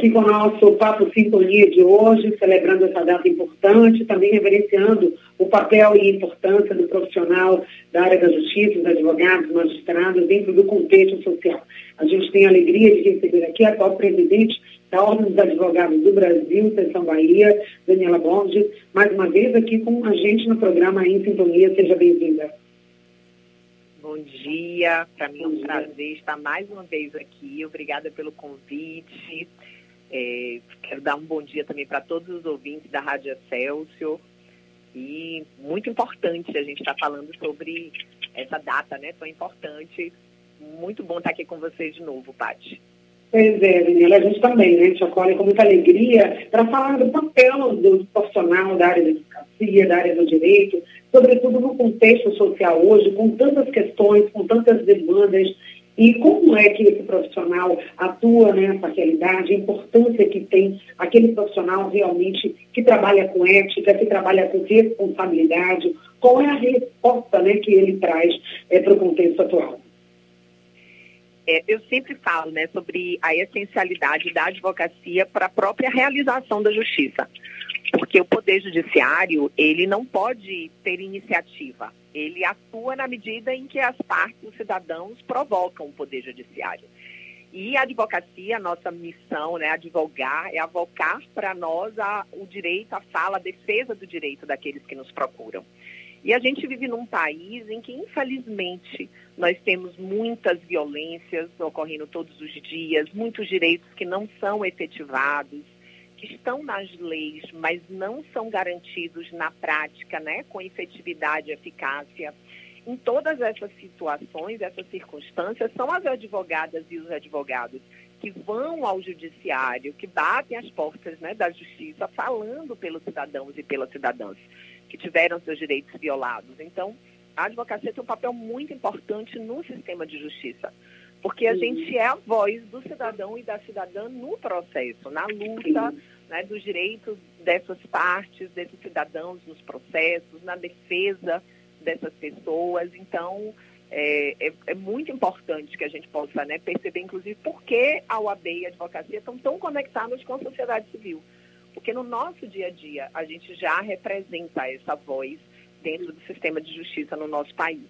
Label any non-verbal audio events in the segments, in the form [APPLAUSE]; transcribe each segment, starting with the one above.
aqui com o nosso Papo Sintonia de hoje, celebrando essa data importante, também reverenciando o papel e importância do profissional da área da justiça, dos advogados, magistrados, dentro do contexto social. A gente tem a alegria de receber aqui a atual presidente da Ordem dos Advogados do Brasil, Seção Bahia, Daniela Borges, mais uma vez aqui com a gente no programa Em Sintonia. Seja bem-vinda. Bom dia, para mim é um prazer estar mais uma vez aqui. Obrigada pelo convite. É, quero dar um bom dia também para todos os ouvintes da Rádio Celsius. E muito importante a gente estar tá falando sobre essa data, né? Tão importante. Muito bom estar aqui com vocês de novo, Paty. Pois é, Daniela, a gente também, né? Acolhe com muita alegria para falar do papel do profissional da área da advocacia, da área do direito, sobretudo no contexto social hoje, com tantas questões, com tantas demandas, e como é que esse profissional atua nessa realidade, a importância que tem aquele profissional realmente que trabalha com ética, que trabalha com responsabilidade, qual é a resposta né, que ele traz é, para o contexto atual? É, eu sempre falo né, sobre a essencialidade da advocacia para a própria realização da justiça. Porque o Poder Judiciário, ele não pode ter iniciativa. Ele atua na medida em que as partes, os cidadãos, provocam o Poder Judiciário. E a advocacia, a nossa missão, né, advogar, é avocar para nós a, o direito, a fala, a defesa do direito daqueles que nos procuram. E a gente vive num país em que, infelizmente, nós temos muitas violências ocorrendo todos os dias, muitos direitos que não são efetivados, que estão nas leis, mas não são garantidos na prática, né, com efetividade e eficácia. Em todas essas situações, essas circunstâncias, são as advogadas e os advogados que vão ao judiciário, que batem as portas né, da justiça, falando pelos cidadãos e pelas cidadãs que tiveram seus direitos violados. Então, a advocacia tem um papel muito importante no sistema de justiça, porque a gente é a voz do cidadão e da cidadã no processo, na luta né, dos direitos dessas partes, desses cidadãos nos processos, na defesa dessas pessoas. Então, é, é, é, muito importante que a gente possa né, perceber, inclusive, por que a OAB e a advocacia estão tão conectados com a sociedade civil. Porque no nosso dia a dia, a gente já representa essa voz dentro do sistema de justiça no nosso país.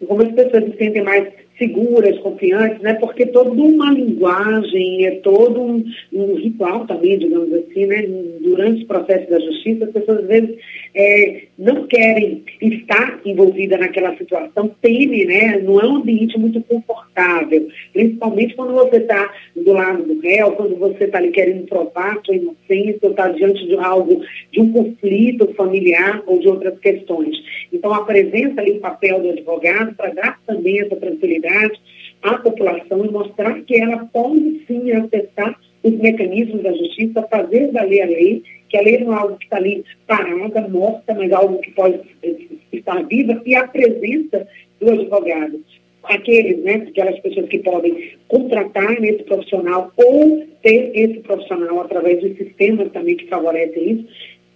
E como as pessoas se sentem mais seguras, confiantes, né? Porque toda uma linguagem, é todo um, um, ritual também, digamos assim, né? Durante o processo da justiça, as pessoas às vezes é, não querem estar envolvidas naquela situação, temem, né? Não é um ambiente muito confortável, principalmente quando você está do lado do réu, quando você está ali querendo provar sua inocência, ou está diante de algo, de um conflito familiar ou de outras questões. Então, apresenta ali o papel do advogado para dar também essa tranquilidade sociedade, à população e mostrar que ela pode sim acessar os mecanismos da justiça, fazer valer a lei, que a lei não é algo que está ali parada, morta, mas algo que pode estar viva e a presença do advogado. Aqueles, né, aquelas pessoas que podem contratar nesse profissional ou ter esse profissional através de sistemas também que favorecem isso,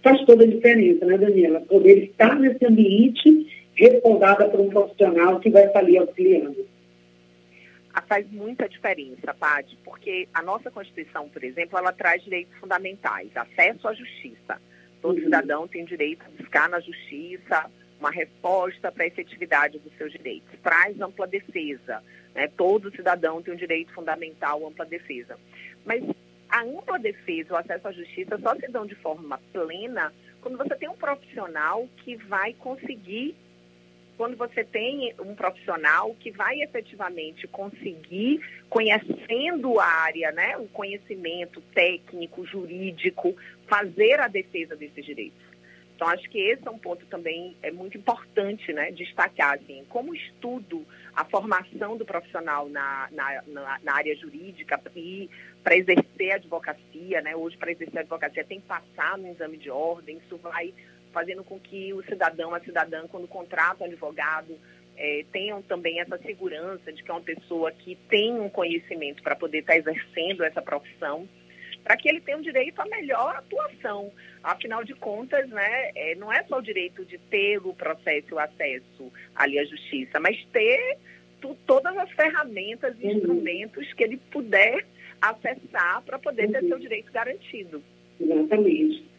faz toda a diferença, né, Daniela? Poder estar nesse ambiente respondada por um profissional que vai estar ali auxiliando faz muita diferença, Pade, porque a nossa Constituição, por exemplo, ela traz direitos fundamentais, acesso à justiça. Todo uhum. cidadão tem direito a buscar na justiça uma resposta para a efetividade dos seus direitos. Traz ampla defesa. Né? Todo cidadão tem um direito fundamental, ampla defesa. Mas a ampla defesa, o acesso à justiça, só se dão de forma plena quando você tem um profissional que vai conseguir quando você tem um profissional que vai efetivamente conseguir, conhecendo a área, né, o conhecimento técnico, jurídico, fazer a defesa desses direitos. Então, acho que esse é um ponto também é muito importante né, destacar, assim, como estudo a formação do profissional na, na, na, na área jurídica e para exercer a advocacia, né, hoje para exercer a advocacia tem que passar no exame de ordem, isso vai fazendo com que o cidadão, a cidadã, quando contrata um advogado, é, tenham também essa segurança de que é uma pessoa que tem um conhecimento para poder estar tá exercendo essa profissão, para que ele tenha o direito à melhor atuação. Afinal de contas, né, é, não é só o direito de ter o processo, o acesso ali à justiça, mas ter tu, todas as ferramentas e uhum. instrumentos que ele puder acessar para poder uhum. ter seu direito garantido. Exatamente.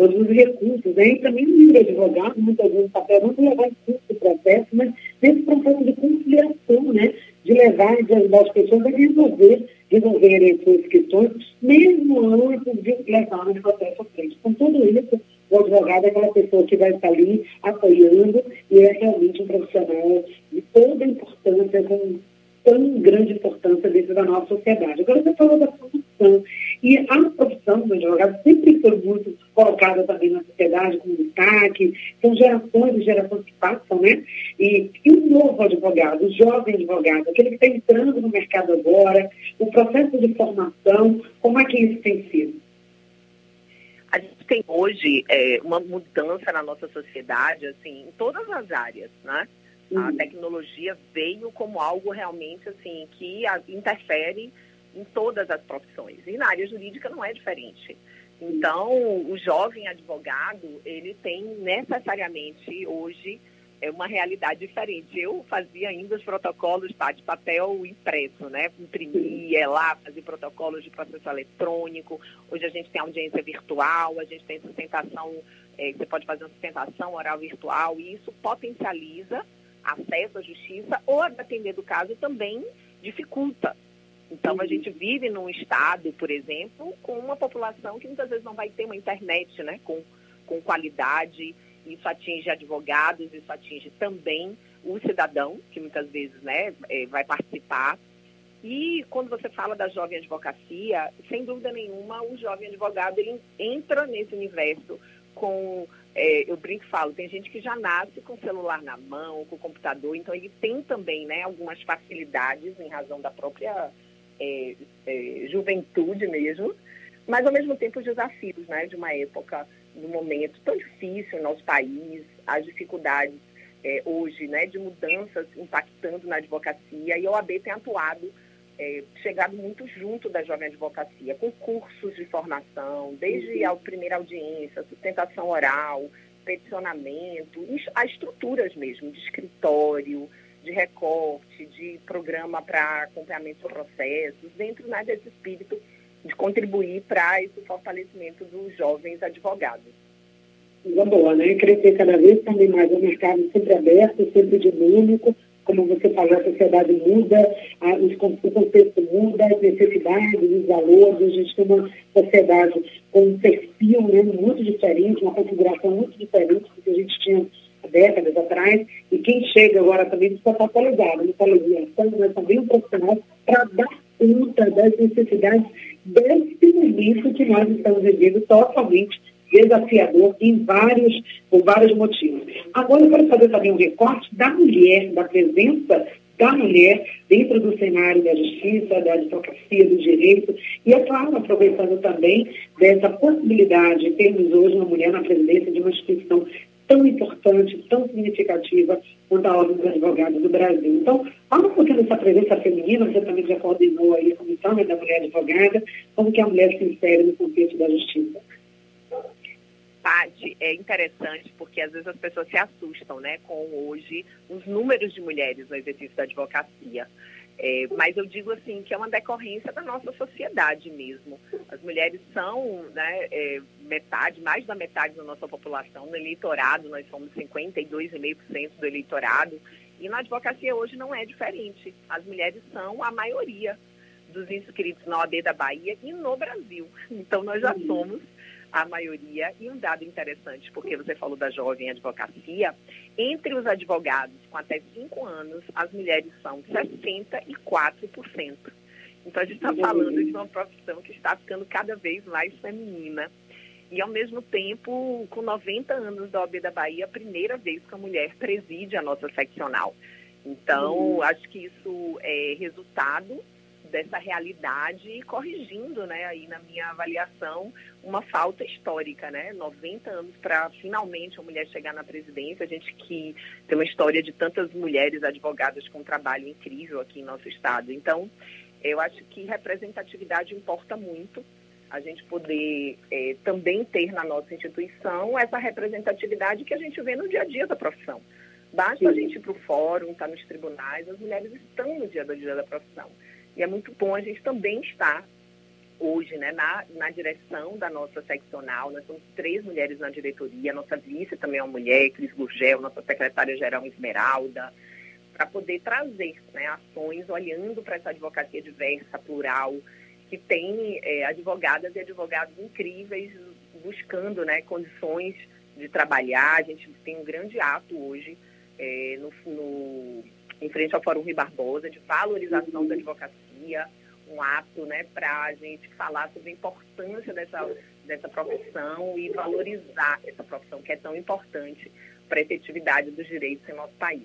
Todos os recursos, aí também no livro advogado, muitas vezes o papel não levar em curso o processo, mas nesse processo de conciliação, né? De levar de ajudar as pessoas a resolver, resolverem suas questões, mesmo antes de levar o processo à frente. Com tudo isso, o advogado é aquela pessoa que vai estar ali apoiando e é realmente um profissional de toda importância, com tão grande importância dentro da nossa sociedade. Agora você falou da profissão. E a profissão do advogado sempre foi muito colocada também na sociedade como destaque. São gerações e gerações que passam, né? E, e o novo advogado, o jovem advogado, aquele que está entrando no mercado agora, o processo de formação, como é que isso tem sido? A gente tem hoje é, uma mudança na nossa sociedade, assim, em todas as áreas, né? Uhum. A tecnologia veio como algo realmente, assim, que interfere em todas as profissões. E na área jurídica não é diferente. Então, o jovem advogado, ele tem necessariamente hoje é uma realidade diferente. Eu fazia ainda os protocolos tá, de papel impresso, né? Imprimia lá, fazia protocolos de processo eletrônico. Hoje a gente tem audiência virtual, a gente tem sustentação, é, você pode fazer uma sustentação oral virtual, e isso potencializa acesso à justiça ou, a depender do caso, também dificulta. Então, a gente vive num estado, por exemplo, com uma população que muitas vezes não vai ter uma internet né, com, com qualidade, isso atinge advogados, isso atinge também o cidadão, que muitas vezes né, é, vai participar. E quando você fala da jovem advocacia, sem dúvida nenhuma, o jovem advogado ele entra nesse universo com, é, eu brinco e falo, tem gente que já nasce com o celular na mão, com o computador, então ele tem também né, algumas facilidades em razão da própria é, é, juventude mesmo, mas ao mesmo tempo os desafios né, de uma época no momento tão difícil no nosso país, as dificuldades é, hoje né, de mudanças impactando na advocacia, e a OAB tem atuado, é, chegado muito junto da jovem advocacia, com cursos de formação, desde a primeira audiência, sustentação oral, peticionamento, as estruturas mesmo, de escritório, de recorte, de programa para acompanhamento de processos, dentro né, desse espírito de contribuir para esse fortalecimento dos jovens advogados. Coisa boa, né? Crescer cada vez também mais o mercado sempre aberto, sempre dinâmico, como você falou, a sociedade muda, a, os, o contexto muda, as necessidades, os valores, a gente tem uma sociedade com um perfil né, muito diferente, uma configuração muito diferente do que a gente tinha décadas atrás, e quem chega agora também estar atualizado, não está legislação, mas também um profissional para dar conta das necessidades desse momento que nós estamos vivendo totalmente desafiador em vários, por vários motivos. Agora eu quero fazer também um recorte da mulher, da presença da mulher dentro do cenário da justiça, da advocacia, do direito, e é claro, aproveitando também dessa possibilidade de termos hoje uma mulher na presidência de uma instituição tão importante, tão significativa quanto a Ordem dos Advogados do Brasil. Então, fala um pouquinho dessa presença feminina, você também já coordenou aí a Comissão né, da Mulher Advogada, como que a mulher se insere no contexto da justiça. Paty, é interessante porque às vezes as pessoas se assustam né, com hoje os números de mulheres no exercício da advocacia. É, mas eu digo assim que é uma decorrência da nossa sociedade mesmo. As mulheres são né, é, metade, mais da metade da nossa população no eleitorado, nós somos 52,5% do eleitorado, e na advocacia hoje não é diferente. As mulheres são a maioria dos inscritos na OAB da Bahia e no Brasil. [LAUGHS] Então nós já uhum. somos a maioria. E um dado interessante, porque você falou da jovem advocacia, entre os advogados com até 5 anos, as mulheres são 64%. Então, a gente está falando de uma profissão que está ficando cada vez mais feminina. E, ao mesmo tempo, com 90 anos da OAB da Bahia, a primeira vez que a mulher preside a nossa seccional. Então, uhum. acho que isso é resultado dessa realidade e corrigindo, né, aí na minha avaliação, uma falta histórica, né? 90 anos para finalmente a mulher chegar na presidência, a gente que tem uma história de tantas mulheres advogadas com um trabalho incrível aqui em nosso estado. Então, eu acho que representatividade importa muito, a gente poder é, também ter na nossa instituição essa representatividade que a gente vê no dia a dia da profissão. Basta Sim. a gente ir para o fórum, estar tá nos tribunais, as mulheres estão no dia a dia da profissão. E é muito bom a gente também estar hoje, né, na, na direção da nossa seccional, nós somos três mulheres na diretoria, nossa vice também é uma mulher, Cris Gurgel, nossa secretária-geral Esmeralda, para poder trazer né, ações olhando para essa advocacia diversa, plural, que tem é, advogadas e advogados incríveis buscando né, condições de trabalhar. A gente tem um grande ato hoje é, no, no, em frente ao Fórum Rui Barbosa de valorização da advocacia, um ato né, para a gente falar sobre a importância dessa, dessa profissão e valorizar essa profissão que é tão importante para a efetividade dos direitos em nosso país.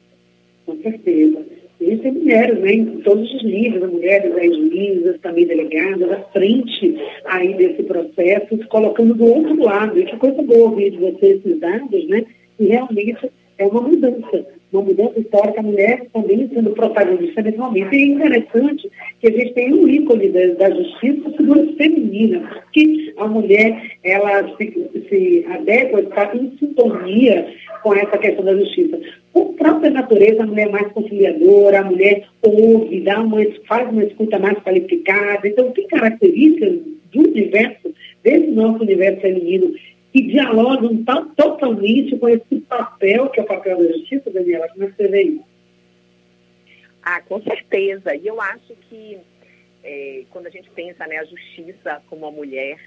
Com certeza. Existem mulheres, né, em todos os níveis, mulheres aí juízas, também delegadas, à frente aí desse processo, se colocando do outro lado. E que coisa boa ouvir de vocês esses dados, né? E realmente é uma mudança, uma mudança histórica, a mulher também sendo protagonista nesse momento. E é interessante que a gente tem um ícone da, da justiça, figura feminina, porque a mulher, ela se, se adequa, está em sintonia com essa questão da justiça. Por própria natureza, a mulher é mais conciliadora, a mulher ouve, dá uma, faz uma escuta mais qualificada. Então, tem características do universo, desse nosso universo feminino, que dialogam totalmente com esse papel, que é o papel da justiça, Daniela. Como é que você vê isso? Ah, com certeza. E eu acho que é, quando a gente pensa né, a justiça como a mulher,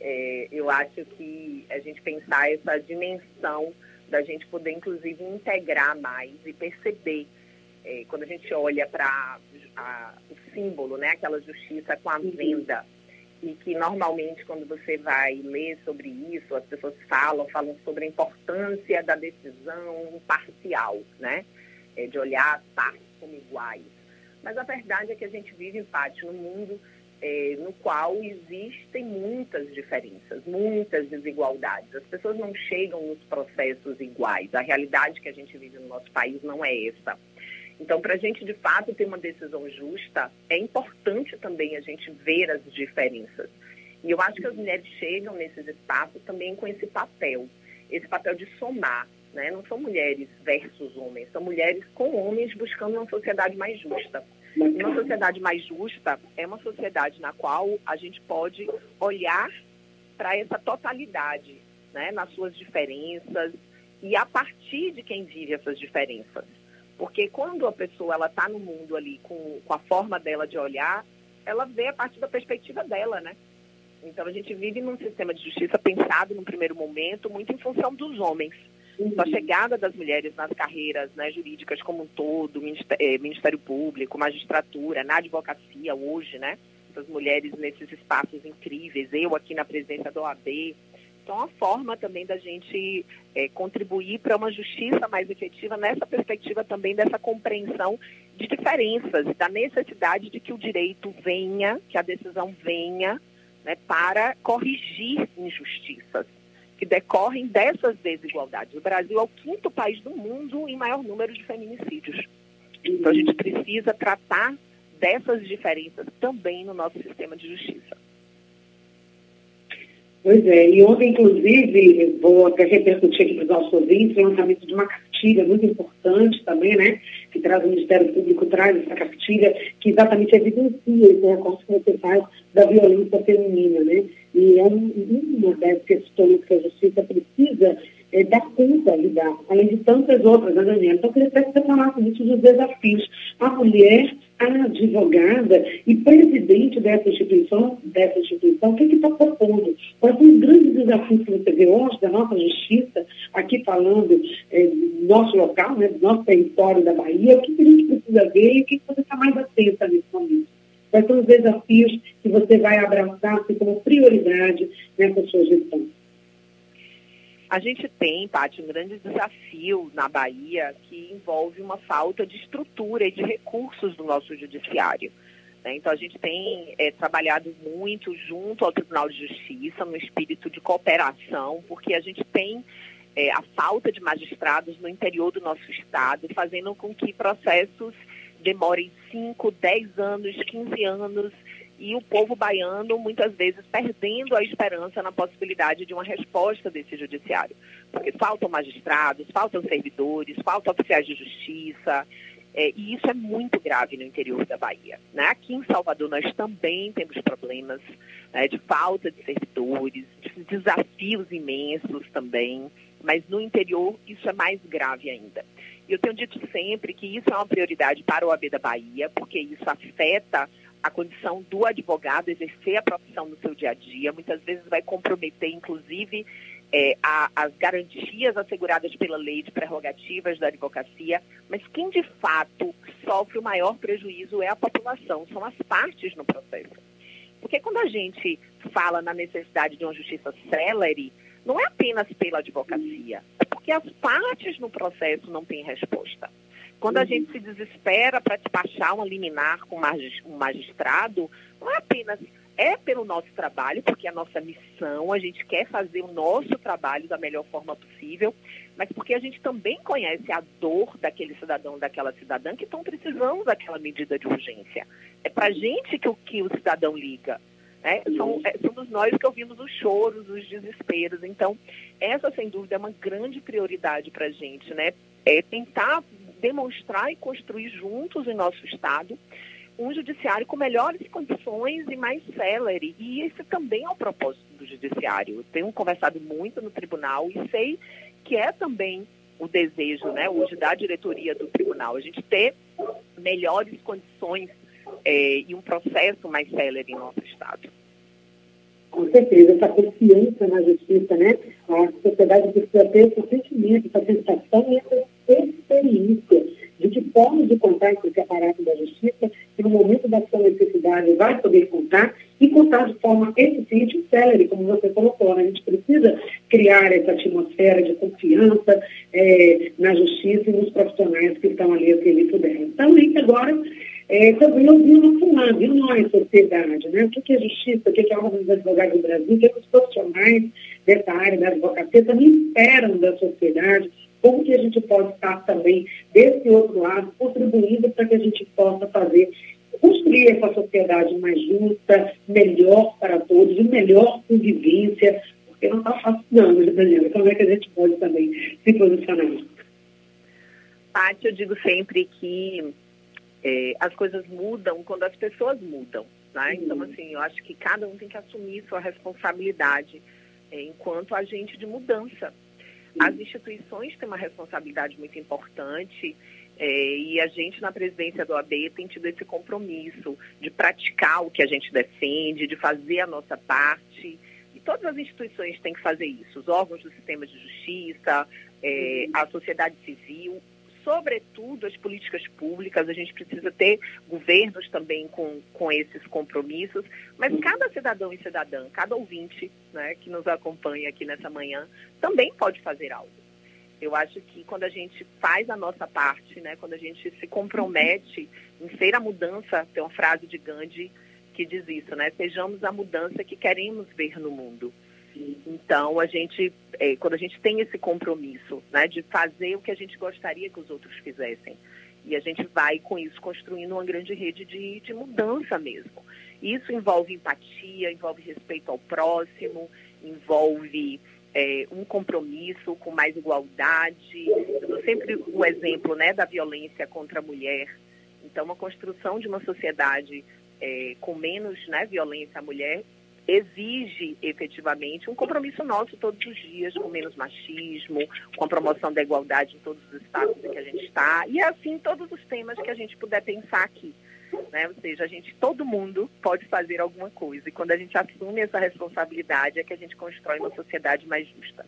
é, eu acho que a gente pensar essa dimensão da gente poder, inclusive, integrar mais e perceber, é, quando a gente olha para o símbolo, né, aquela justiça com a uhum. venda, e que normalmente quando você vai ler sobre isso, as pessoas falam, falam sobre a importância da decisão parcial, né, é, de olhar as partes como iguais. Mas a verdade é que a gente vive, empate no mundo é, no qual existem muitas diferenças, muitas desigualdades. As pessoas não chegam nos processos iguais. A realidade que a gente vive no nosso país não é essa. Então, para a gente, de fato, ter uma decisão justa, é importante também a gente ver as diferenças. E eu acho que as mulheres chegam nesses espaços também com esse papel, esse papel de somar. Né? Não são mulheres versus homens, são mulheres com homens buscando uma sociedade mais justa. Uma sociedade mais justa é uma sociedade na qual a gente pode olhar para essa totalidade, né, nas suas diferenças e a partir de quem vive essas diferenças. Porque quando a pessoa ela está no mundo ali com, com a forma dela de olhar, ela vê a partir da perspectiva dela, né? Então a gente vive num sistema de justiça pensado no primeiro momento muito em função dos homens. Uhum. A chegada das mulheres nas carreiras né, jurídicas como um todo, eh, Ministério Público, magistratura, na advocacia hoje, né? As mulheres nesses espaços incríveis, eu aqui na presença da OAB. Então, a forma também da gente é, contribuir para uma justiça mais efetiva nessa perspectiva também dessa compreensão de diferenças, da necessidade de que o direito venha, que a decisão venha né, para corrigir injustiças que decorrem dessas desigualdades. O Brasil é o quinto país do mundo em maior número de feminicídios. Então a gente precisa tratar dessas diferenças também no nosso sistema de justiça. Pois é, e ontem, inclusive, vou até repercutir aqui para os nossos ouvintes, o lançamento de uma cartilha muito importante também, né? Que traz o Ministério Público, traz essa cartilha que exatamente evidencia esse você faz da violência feminina, né? E é uma das questões que a justiça precisa é, dar conta de além de tantas outras, né, Daniela? Então, eu queria até que você falasse disso dos desafios. A mulher, advogada e presidente dessa instituição, dessa instituição, o que está propondo? Quais são os grandes desafios que você vê hoje da nossa justiça, aqui falando é, do nosso local, né, do nosso território da Bahia, o que, a gente precisa ver e o que você está mais atenta nesse momento? Quais são os desafios que você vai abraçar assim, como prioridade nessa sua gestão? A gente tem, Paty, um grande desafio na Bahia que envolve uma falta de estrutura e de recursos do nosso judiciário. Né? Então, a gente tem é, trabalhado muito junto ao Tribunal de Justiça, no espírito de cooperação, porque a gente tem é, a falta de magistrados no interior do nosso estado, fazendo com que processos demorem 5, 10 anos, 15 anos, e o povo baiano muitas vezes perdendo a esperança na possibilidade de uma resposta desse judiciário. Porque faltam magistrados, faltam servidores, faltam oficiais de justiça, É, e isso é muito grave no interior da Bahia. Né? Aqui em Salvador nós também temos problemas né, de falta de servidores, de desafios imensos também, mas no interior isso é mais grave ainda. Eu tenho dito sempre que isso é uma prioridade para o AB da Bahia, porque isso afeta a condição do advogado exercer a profissão no seu dia a dia, muitas vezes vai comprometer, inclusive, é, a, as garantias asseguradas pela lei de prerrogativas da advocacia, mas quem de fato sofre o maior prejuízo é a população, são as partes no processo. Porque quando a gente fala na necessidade de uma justiça célere, não é apenas pela advocacia, é porque as partes no processo não têm resposta. Quando a uhum. gente se desespera para despachar um liminar com um magistrado, não é apenas é pelo nosso trabalho, porque é a nossa missão, a gente quer fazer o nosso trabalho da melhor forma possível, mas porque a gente também conhece a dor daquele cidadão, daquela cidadã que estão precisando daquela medida de urgência. É para a gente que o, que o cidadão liga. Né? São, é, somos nós que ouvimos os choros, os desesperos. Então, essa, sem dúvida, é uma grande prioridade para a gente, né? É tentar demonstrar e construir juntos em nosso Estado um judiciário com melhores condições e mais célere. E esse também é o propósito do judiciário. Eu tenho conversado muito no tribunal e sei que é também o desejo, né, hoje da diretoria do tribunal, a gente ter melhores condições é, e um processo mais célere em nosso Estado. Com certeza, essa confiança na justiça, né? A sociedade precisa ter esse sentimento, essa sensação e essa experiência de que pode contar com esse aparato da justiça, que no momento da sua necessidade vai poder contar e contar de forma eficiente e célere, como você colocou. Né? A gente precisa criar essa atmosfera de confiança é, na justiça e nos profissionais que estão ali a serviço dela. Então, isso agora é, também ouviu nosso lado, e nós, sociedade, né? O que é justiça, o que é a Ordem dos Advogados do Brasil, o que, é que os profissionais dessa área da advocacia também esperam da sociedade, como que a gente pode estar também desse outro lado, contribuindo para que a gente possa fazer, construir essa sociedade mais justa, melhor para todos, de melhor convivência, porque não está fácil não, né, Daniela? Como é que a gente pode também se posicionar? Paty, eu digo sempre que é, as coisas mudam quando as pessoas mudam. Né? Então, assim, eu acho que cada um tem que assumir sua responsabilidade é, enquanto agente de mudança. As instituições têm uma responsabilidade muito importante é, e a gente, na presidência do AB, tem tido esse compromisso de praticar o que a gente defende, de fazer a nossa parte. E todas as instituições têm que fazer isso: os órgãos do sistema de justiça, é, a sociedade civil, sobretudo as políticas públicas, a gente precisa ter governos também com, com esses compromissos, mas cada cidadão e cidadã, cada ouvinte né, que nos acompanha aqui nessa manhã, também pode fazer algo. Eu acho que quando a gente faz a nossa parte, né, quando a gente se compromete em ser a mudança, tem uma frase de Gandhi que diz isso, né? Sejamos a mudança que queremos ver no mundo. Então, a gente, é, quando a gente tem esse compromisso né, de fazer o que a gente gostaria que os outros fizessem, e a gente vai com isso construindo uma grande rede de, de mudança mesmo. Isso envolve empatia, envolve respeito ao próximo, envolve é, um compromisso com mais igualdade. Eu dou sempre o exemplo né, da violência contra a mulher. Então, a construção de uma sociedade é, com menos né, violência à mulher exige efetivamente um compromisso nosso todos os dias com menos machismo, com a promoção da igualdade em todos os estados em que a gente está e assim todos os temas que a gente puder pensar aqui. Né? Ou seja, a gente, todo mundo pode fazer alguma coisa e quando a gente assume essa responsabilidade é que a gente constrói uma sociedade mais justa.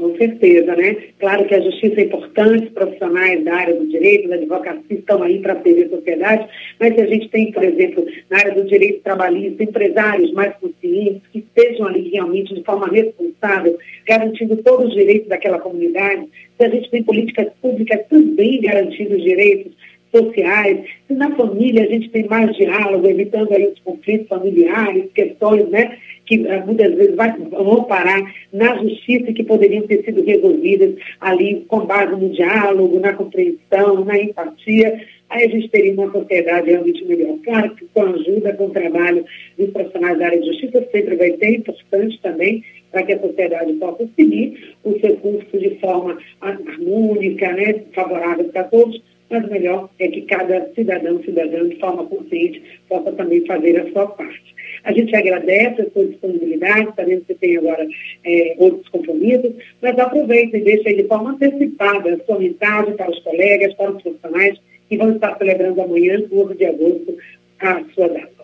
Com certeza, né? Claro que a justiça é importante, profissionais da área do direito, da advocacia estão aí para servir a sociedade, mas se a gente tem, por exemplo, na área do direito trabalhista, empresários mais conscientes, que estejam ali realmente de forma responsável, garantindo todos os direitos daquela comunidade, se a gente tem políticas públicas também garantindo os direitos sociais, se na família a gente tem mais diálogo, evitando aí os conflitos familiares, questões, né? que eh, muitas vezes vai, vão parar na justiça que poderiam ter sido resolvidas ali com base no diálogo, na compreensão, na empatia, aí a gente teria uma sociedade realmente melhor. Claro que com ajuda, com trabalho dos profissionais da área de justiça, sempre vai ser importante também para que a sociedade possa seguir o seu curso de forma harmônica, né, favorável para todos, mas o melhor é que cada cidadão, cidadã, de forma consciente, possa também fazer a sua parte. A gente agradece a sua disponibilidade, sabendo que você tem agora é, outros compromissos, mas aproveita e deixa de forma antecipada a sua mensagem para os colegas, para os profissionais que vão estar celebrando amanhã, 12 de agosto, a sua data.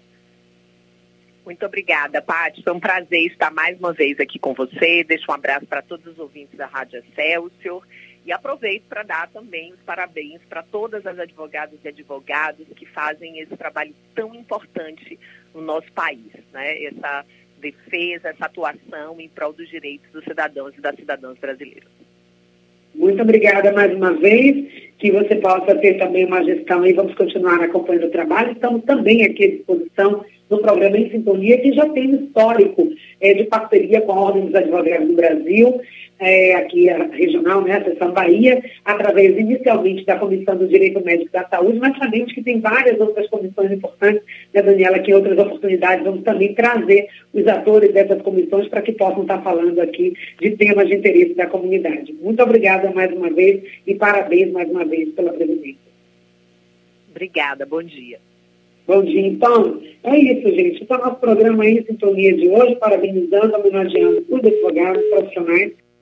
Muito obrigada, Paty. Foi um prazer estar mais uma vez aqui com você. Deixo um abraço para todos os ouvintes da Rádio Excelsior. E aproveito para dar também os parabéns para todas as advogadas e advogados que fazem esse trabalho tão importante no nosso país, né? Essa defesa, essa atuação em prol dos direitos dos cidadãos e das cidadãs brasileiras. Muito obrigada mais uma vez, que você possa ter também uma gestão e vamos continuar acompanhando o trabalho. Estamos também aqui à disposição no programa Em Sintonia, que já tem histórico é, de parceria com a Ordem dos Advogados do Brasil é, aqui a regional, né, a Seção Bahia, através inicialmente da Comissão do Direito Médico da Saúde, mas sabemos que tem várias outras comissões importantes, né, Daniela, que em outras oportunidades vamos também trazer os atores dessas comissões para que possam estar falando aqui de temas de interesse da comunidade. Muito obrigada mais uma vez e parabéns mais uma vez pela presidência. Obrigada, bom dia. Bom dia. Então, é isso, gente. Então, nosso programa aí, em sintonia de hoje, parabenizando, homenageando os advogados profissionais